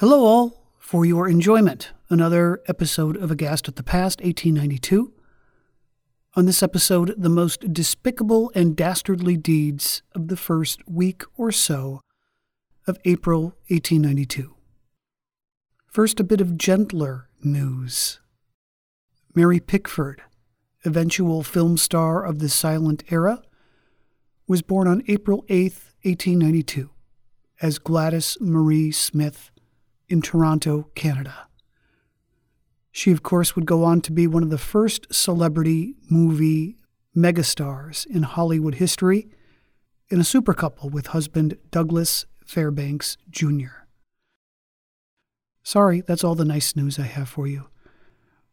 Hello, all. For your enjoyment, another episode of Aghast at the Past, 1892. On this episode, the most despicable and dastardly deeds of the first week or so of April 1892. First, a bit of gentler news. Mary Pickford, eventual film star of the silent era, was born on April 8, 1892, as Gladys Marie Smith in Toronto, Canada. She, of course, would go on to be one of the first celebrity movie megastars in Hollywood history in a super couple with husband Douglas Fairbanks Jr. Sorry, that's all the nice news I have for you.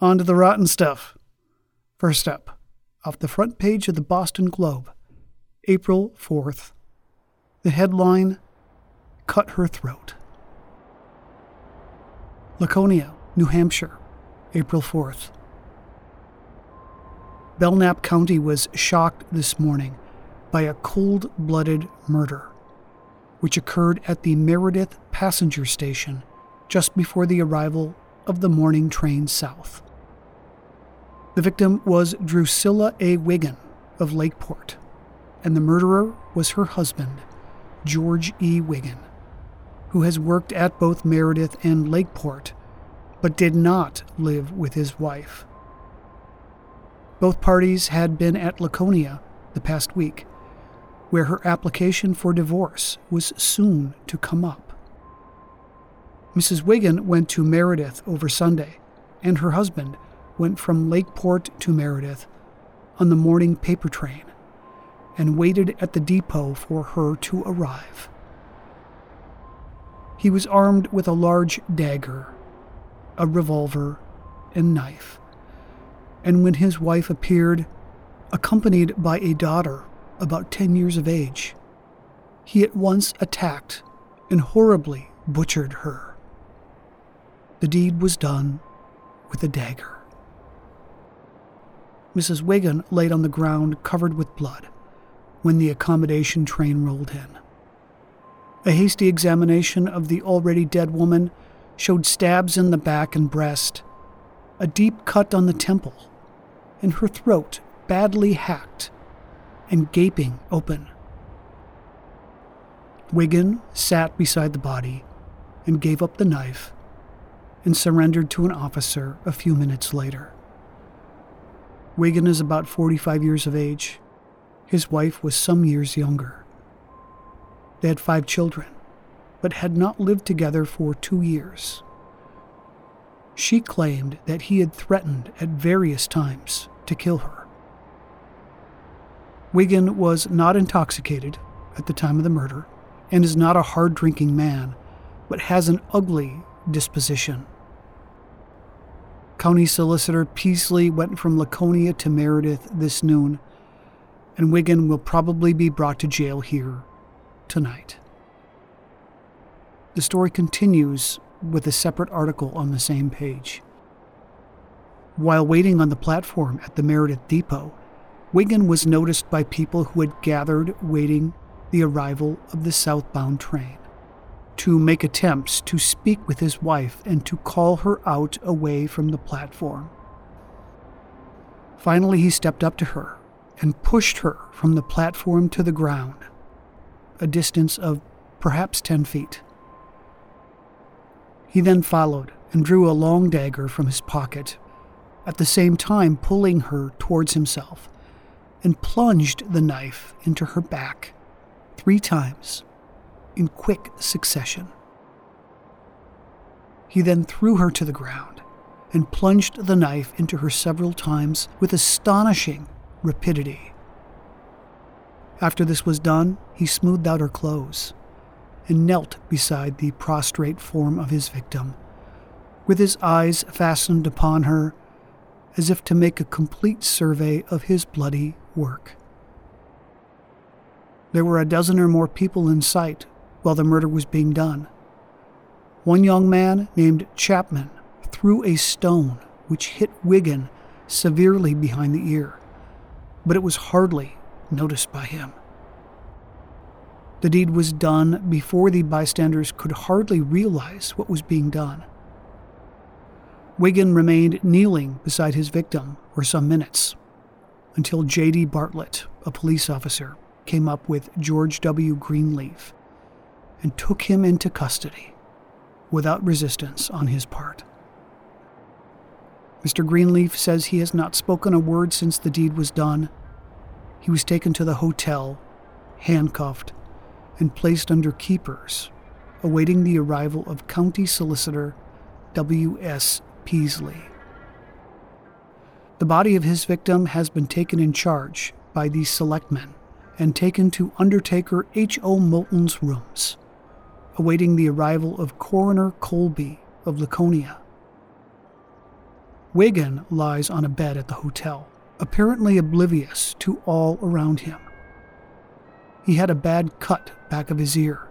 On to the rotten stuff. First up, off the front page of the Boston Globe, April 4th. The headline Cut Her Throat. Laconia, New Hampshire, April 4th. Belknap County was shocked this morning by a cold blooded murder, which occurred at the Meredith passenger station just before the arrival of the morning train south. The victim was Drusilla A. Wiggin of Lakeport, and the murderer was her husband, George E. Wiggin who has worked at both Meredith and Lakeport, but did not live with his wife. Both parties had been at Laconia the past week, where her application for divorce was soon to come up. Mrs. Wiggin went to Meredith over Sunday, and her husband went from Lakeport to Meredith on the morning paper train and waited at the depot for her to arrive. He was armed with a large dagger, a revolver, and knife. And when his wife appeared, accompanied by a daughter about 10 years of age, he at once attacked and horribly butchered her. The deed was done with a dagger. Mrs. Wiggin laid on the ground covered with blood when the accommodation train rolled in. A hasty examination of the already dead woman showed stabs in the back and breast, a deep cut on the temple, and her throat badly hacked and gaping open. Wiggin sat beside the body and gave up the knife and surrendered to an officer a few minutes later. Wiggin is about 45 years of age. His wife was some years younger. They had five children, but had not lived together for two years. She claimed that he had threatened at various times to kill her. Wiggin was not intoxicated at the time of the murder and is not a hard drinking man, but has an ugly disposition. County Solicitor Peasley went from Laconia to Meredith this noon, and Wiggin will probably be brought to jail here tonight. The story continues with a separate article on the same page. While waiting on the platform at the Meredith Depot, Wiggin was noticed by people who had gathered waiting the arrival of the southbound train to make attempts to speak with his wife and to call her out away from the platform. Finally, he stepped up to her and pushed her from the platform to the ground a distance of perhaps 10 feet. He then followed and drew a long dagger from his pocket, at the same time pulling her towards himself, and plunged the knife into her back three times in quick succession. He then threw her to the ground and plunged the knife into her several times with astonishing rapidity. After this was done, he smoothed out her clothes and knelt beside the prostrate form of his victim, with his eyes fastened upon her as if to make a complete survey of his bloody work. There were a dozen or more people in sight while the murder was being done. One young man named Chapman threw a stone which hit Wiggin severely behind the ear, but it was hardly noticed by him. The deed was done before the bystanders could hardly realize what was being done. Wiggin remained kneeling beside his victim for some minutes until J.D. Bartlett, a police officer, came up with George W. Greenleaf and took him into custody without resistance on his part. Mr. Greenleaf says he has not spoken a word since the deed was done. He was taken to the hotel, handcuffed, and placed under keepers, awaiting the arrival of County Solicitor W.S. Peasley. The body of his victim has been taken in charge by the selectmen and taken to Undertaker H.O. Moulton's rooms, awaiting the arrival of Coroner Colby of Laconia. Wiggin lies on a bed at the hotel, apparently oblivious to all around him. He had a bad cut back of his ear,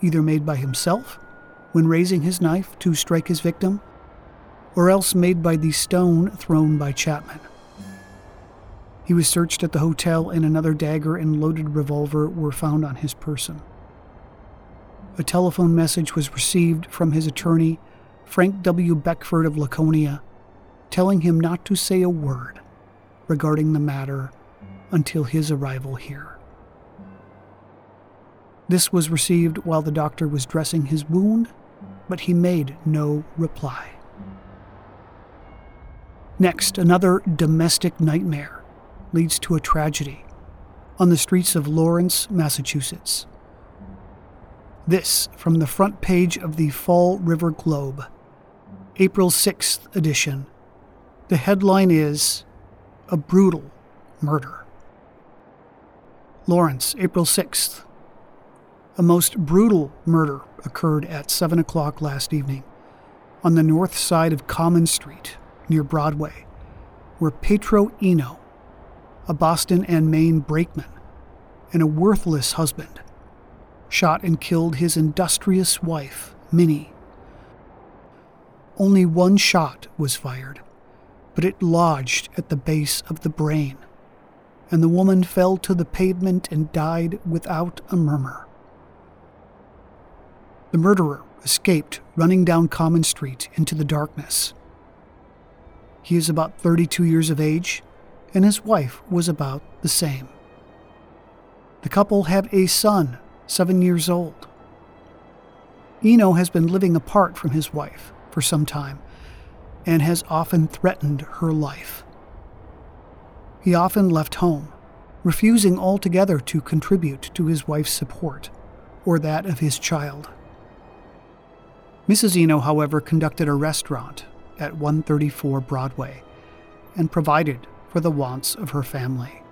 either made by himself when raising his knife to strike his victim, or else made by the stone thrown by Chapman. He was searched at the hotel, and another dagger and loaded revolver were found on his person. A telephone message was received from his attorney, Frank W. Beckford of Laconia, telling him not to say a word regarding the matter until his arrival here. This was received while the doctor was dressing his wound, but he made no reply. Next, another domestic nightmare leads to a tragedy on the streets of Lawrence, Massachusetts. This from the front page of the Fall River Globe, April 6th edition. The headline is A Brutal Murder. Lawrence, April 6th. A most brutal murder occurred at 7 o'clock last evening on the north side of Common Street near Broadway, where Petro Eno, a Boston and Maine brakeman, and a worthless husband, shot and killed his industrious wife, Minnie. Only one shot was fired, but it lodged at the base of the brain, and the woman fell to the pavement and died without a murmur. The murderer escaped running down Common Street into the darkness he is about 32 years of age, and his wife was about the same. The couple had a son, seven years old. Eno has been living apart from his wife for some time and has often threatened her life. He often left home, refusing altogether to contribute to his wife's support or that of his child. Mrs. Eno, however, conducted a restaurant at 134 Broadway and provided for the wants of her family.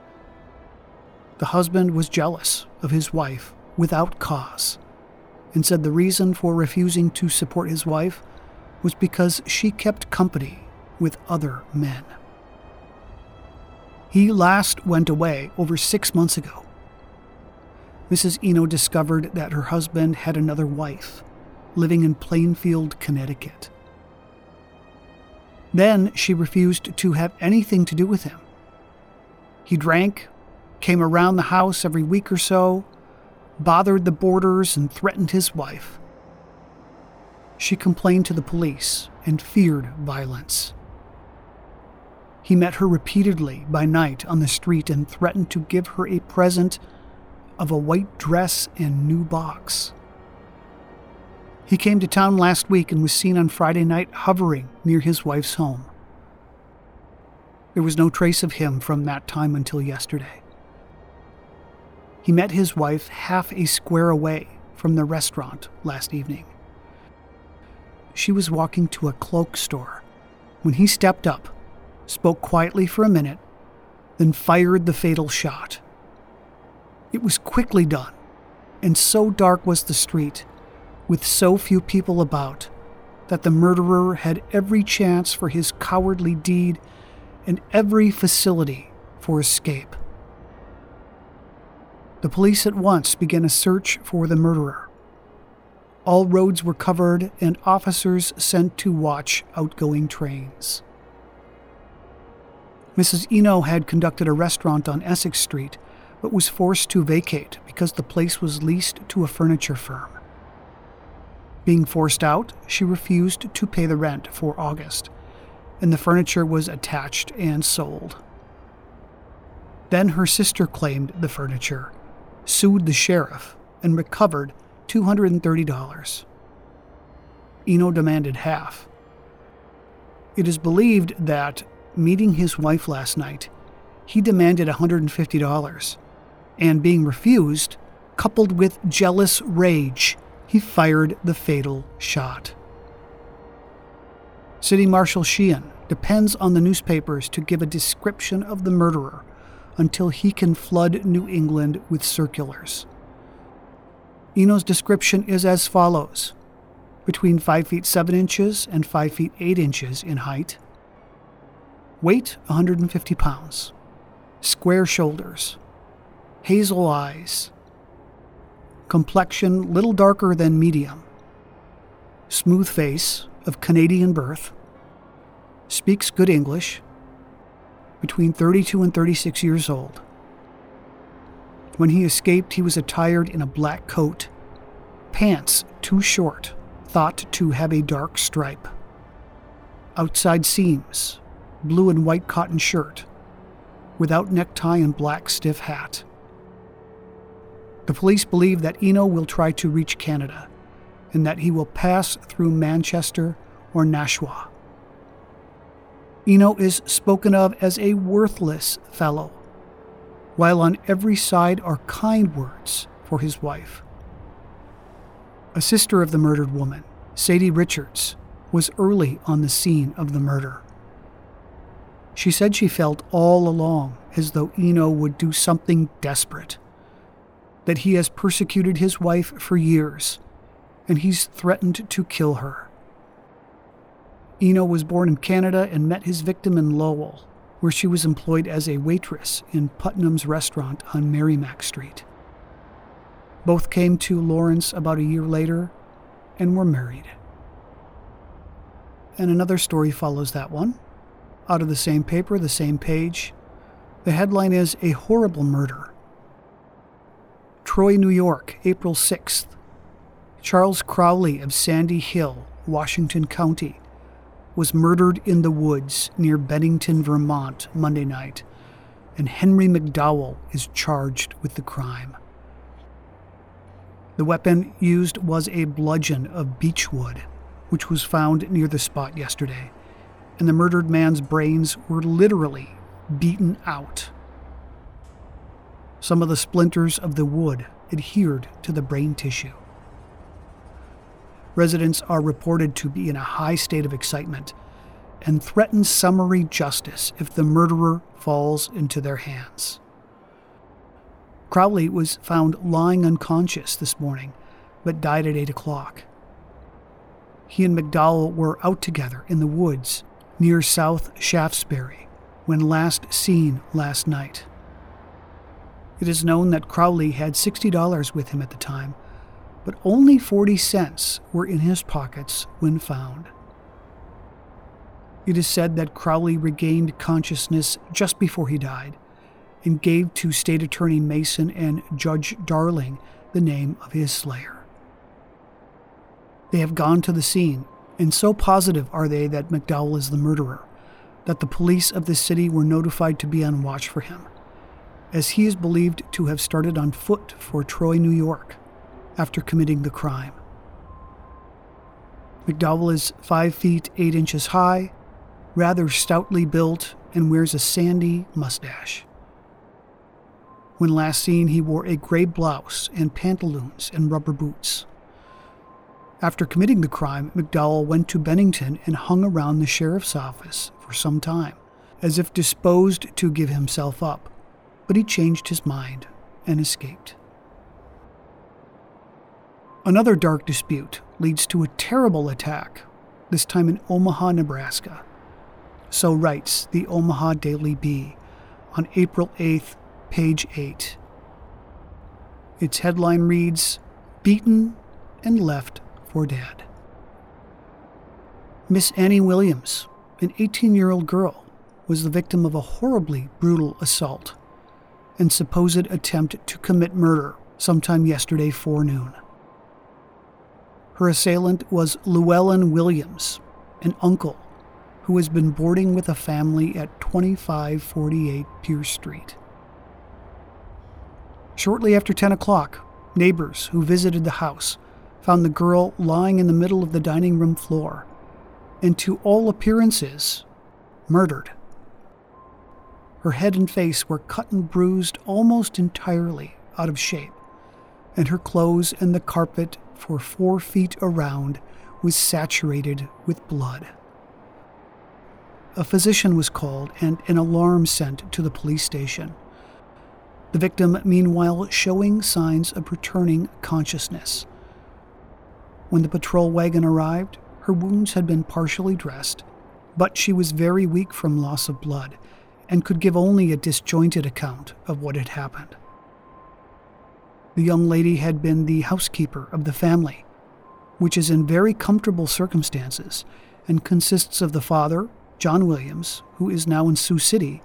The husband was jealous of his wife without cause and said the reason for refusing to support his wife was because she kept company with other men. He last went away over six months ago. Mrs. Eno discovered that her husband had another wife living in Plainfield, Connecticut. Then she refused to have anything to do with him. He drank, came around the house every week or so, bothered the boarders, and threatened his wife. She complained to the police and feared violence. He met her repeatedly by night on the street and threatened to give her a present of a white dress and new box. He came to town last week and was seen on Friday night hovering near his wife's home. There was no trace of him from that time until yesterday. He met his wife half a square away from the restaurant last evening. She was walking to a cloak store when he stepped up, spoke quietly for a minute, then fired the fatal shot. It was quickly done, and so dark was the street with so few people about that the murderer had every chance for his cowardly deed and every facility for escape. The police at once began a search for the murderer. All roads were covered and officers sent to watch outgoing trains. Mrs. Eno had conducted a restaurant on Essex Street but was forced to vacate because the place was leased to a furniture firm. Being forced out, she refused to pay the rent for August, and the furniture was attached and sold. Then her sister claimed the furniture, sued the sheriff, and recovered $230. Eno demanded half. It is believed that, meeting his wife last night, he demanded $150, and being refused, coupled with jealous rage, he fired the fatal shot. City Marshal Sheehan depends on the newspapers to give a description of the murderer until he can flood New England with circulars. Eno's description is as follows. Between 5 feet 7 inches and 5 feet 8 inches in height, weight 150 pounds, square shoulders, hazel eyes, complexion little darker than medium, smooth face of Canadian birth, speaks good English, between 32 and 36 years old. When he escaped, he was attired in a black coat, pants too short, thought to have a dark stripe, outside seams, blue and white cotton shirt, without necktie and black stiff hat. The police believe that Eno will try to reach Canada and that he will pass through Manchester or Nashua. Eno is spoken of as a worthless fellow, while on every side are kind words for his wife. A sister of the murdered woman, Sadie Richards, was early on the scene of the murder. She said she felt all along as though Eno would do something desperate, that he has persecuted his wife for years, and he's threatened to kill her. Eno was born in Canada and met his victim in Lowell, where she was employed as a waitress in Putnam's restaurant on Merrimack Street. Both came to Lawrence about a year later and were married. And another story follows that one. Out of the same paper, the same page. The headline is A Horrible Murder. Troy, New York, April 6th. Charles Crowley of Sandy Hill, Washington County, was murdered in the woods near Bennington, Vermont, Monday night, and Henry McDowell is charged with the crime. The weapon used was a bludgeon of beechwood, which was found near the spot yesterday, and the murdered man's brains were literally beaten out. Some of the splinters of the wood adhered to the brain tissue. Residents are reported to be in a high state of excitement and threaten summary justice if the murderer falls into their hands. Crowley was found lying unconscious this morning, but died at 8 o'clock. He and McDowell were out together in the woods near South Shaftsbury when last seen last night. It is known that Crowley had $60 with him at the time, but only 40 cents were in his pockets when found. It is said that Crowley regained consciousness just before he died and gave to State Attorney Mason and Judge Darling the name of his slayer. They have gone to the scene, and so positive are they that McDowell is the murderer that the police of the city were notified to be on watch for him, as he is believed to have started on foot for Troy, New York, after committing the crime. McDowell is 5 feet 8 inches high, rather stoutly built, and wears a sandy mustache. When last seen, he wore a gray blouse and pantaloons and rubber boots. After committing the crime, McDowell went to Bennington and hung around the sheriff's office for some time, as if disposed to give himself up, but he changed his mind and escaped. Another dark dispute leads to a terrible attack, this time in Omaha, Nebraska. So writes the Omaha Daily Bee on April 8th, page 8. Its headline reads Beaten and Left for Dead. Miss Annie Williams, an 18 year old girl, was the victim of a horribly brutal assault. and supposed attempt to commit murder sometime yesterday forenoon. Her assailant was Llewellyn Williams, an uncle who has been boarding with a family at 2548 Pierce Street. Shortly after 10 o'clock, neighbors who visited the house found the girl lying in the middle of the dining room floor, and to all appearances, murdered. Her head and face were cut and bruised almost entirely out of shape, and her clothes and the carpet for four feet around was saturated with blood. A physician was called and an alarm sent to the police station. The victim, meanwhile, showing signs of returning consciousness. When the patrol wagon arrived, her wounds had been partially dressed, but she was very weak from loss of blood and could give only a disjointed account of what had happened. The young lady had been the housekeeper of the family, which is in very comfortable circumstances and consists of the father, John Williams, who is now in Sioux City,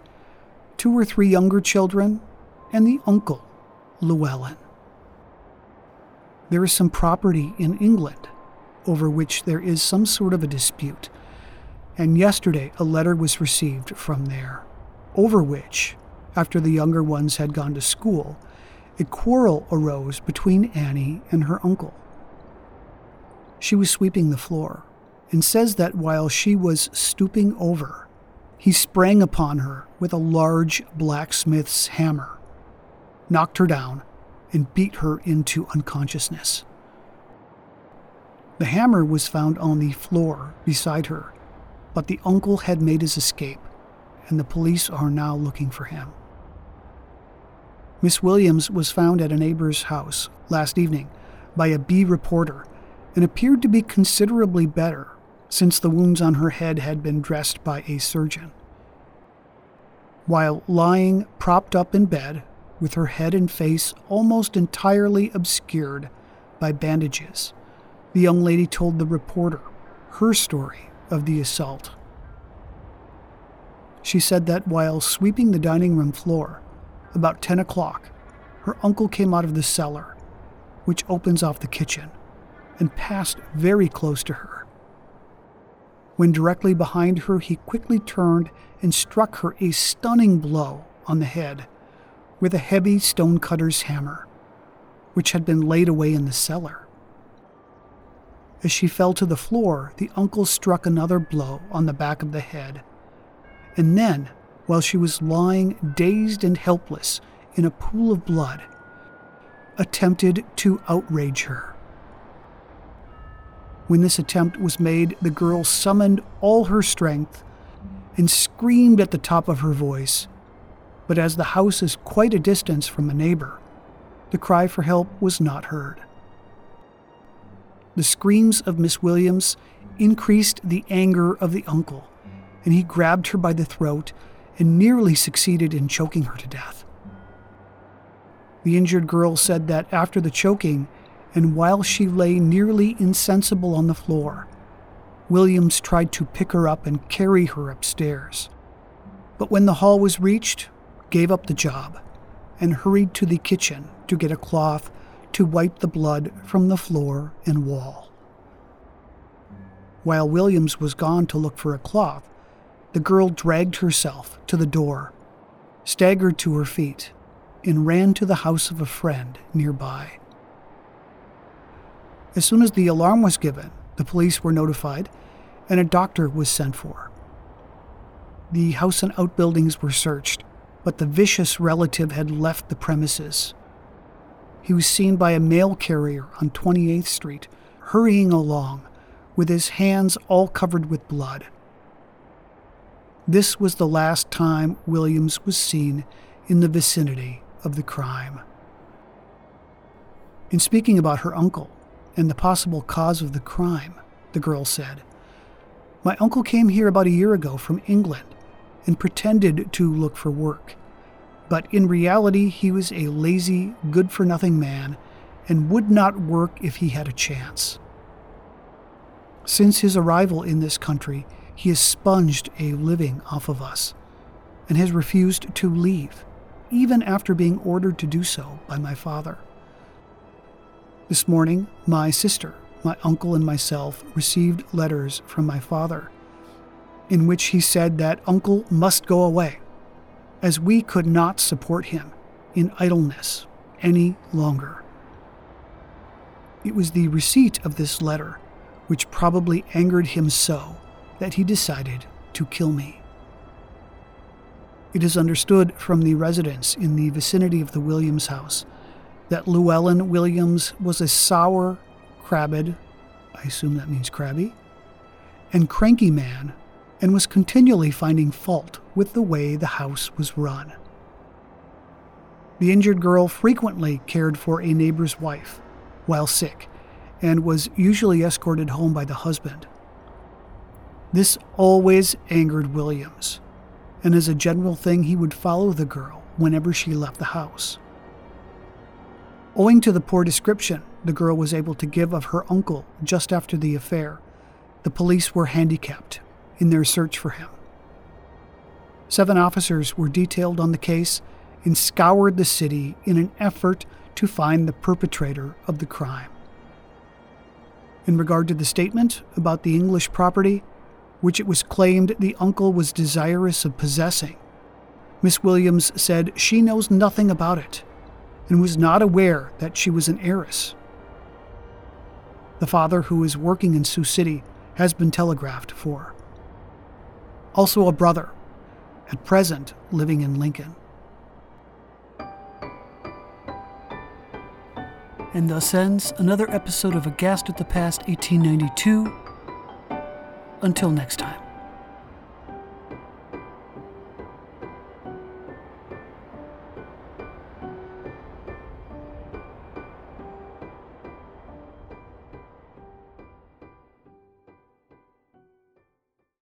two or three younger children, and the uncle, Llewellyn. There is some property in England over which there is some sort of a dispute, and yesterday a letter was received from there, over which, after the younger ones had gone to school, a quarrel arose between Annie and her uncle. She was sweeping the floor and says that while she was stooping over, he sprang upon her with a large blacksmith's hammer knocked her down, and beat her into unconsciousness. The hammer was found on the floor beside her, but the uncle had made his escape, and the police are now looking for him. Miss Williams was found at a neighbor's house last evening by a Bee reporter and appeared to be considerably better since the wounds on her head had been dressed by a surgeon. While lying propped up in bed with her head and face almost entirely obscured by bandages. The young lady told the reporter her story of the assault. She said that while sweeping the dining room floor, about 10 o'clock, her uncle came out of the cellar, which opens off the kitchen, and passed very close to her. When directly behind her, he quickly turned and struck her a stunning blow on the head with a heavy stonecutter's hammer, which had been laid away in the cellar. As she fell to the floor, the uncle struck another blow on the back of the head, and then, while she was lying dazed and helpless in a pool of blood, attempted to outrage her. When this attempt was made, the girl summoned all her strength and screamed at the top of her voice but as the house is quite a distance from a neighbor, the cry for help was not heard. The screams of Miss Williams increased the anger of the uncle, and he grabbed her by the throat and nearly succeeded in choking her to death. The injured girl said that after the choking, and while she lay nearly insensible on the floor, Williams tried to pick her up and carry her upstairs. But when the hall was reached, gave up the job and hurried to the kitchen to get a cloth to wipe the blood from the floor and wall. While Williams was gone to look for a cloth, the girl dragged herself to the door, staggered to her feet, and ran to the house of a friend nearby. As soon as the alarm was given, the police were notified and a doctor was sent for. The house and outbuildings were searched, but the vicious relative had left the premises. He was seen by a mail carrier on 28th Street, hurrying along, with his hands all covered with blood. This was the last time Williams was seen in the vicinity of the crime. In speaking about her uncle and the possible cause of the crime, the girl said, My uncle came here about a year ago from England and pretended to look for work. But in reality, he was a lazy, good for nothing man and would not work if he had a chance. Since his arrival in this country, he has sponged a living off of us and has refused to leave, even after being ordered to do so by my father. This morning, my sister, my uncle, and myself received letters from my father in which he said that uncle must go away, as we could not support him in idleness any longer. It was the receipt of this letter which probably angered him so that he decided to kill me. It is understood from the residents in the vicinity of the Williams house that Llewellyn Williams was a sour, crabbed, I assume that means crabby, and cranky man and was continually finding fault with the way the house was run. The injured girl frequently cared for a neighbor's wife while sick and was usually escorted home by the husband. This always angered Williams, and as a general thing, he would follow the girl whenever she left the house. Owing to the poor description the girl was able to give of her uncle just after the affair, the police were handicapped in their search for him. Seven officers were detailed on the case and scoured the city in an effort to find the perpetrator of the crime. In regard to the statement about the English property, which it was claimed the uncle was desirous of possessing, Miss Williams said she knows nothing about it and was not aware that she was an heiress. The father, who is working in Sioux City, has been telegraphed for. Also, a brother, at present living in Lincoln. And thus ends another episode of Aghast at the Past 1892. Until next time.